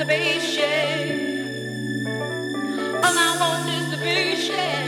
is to be All I want is to be shared.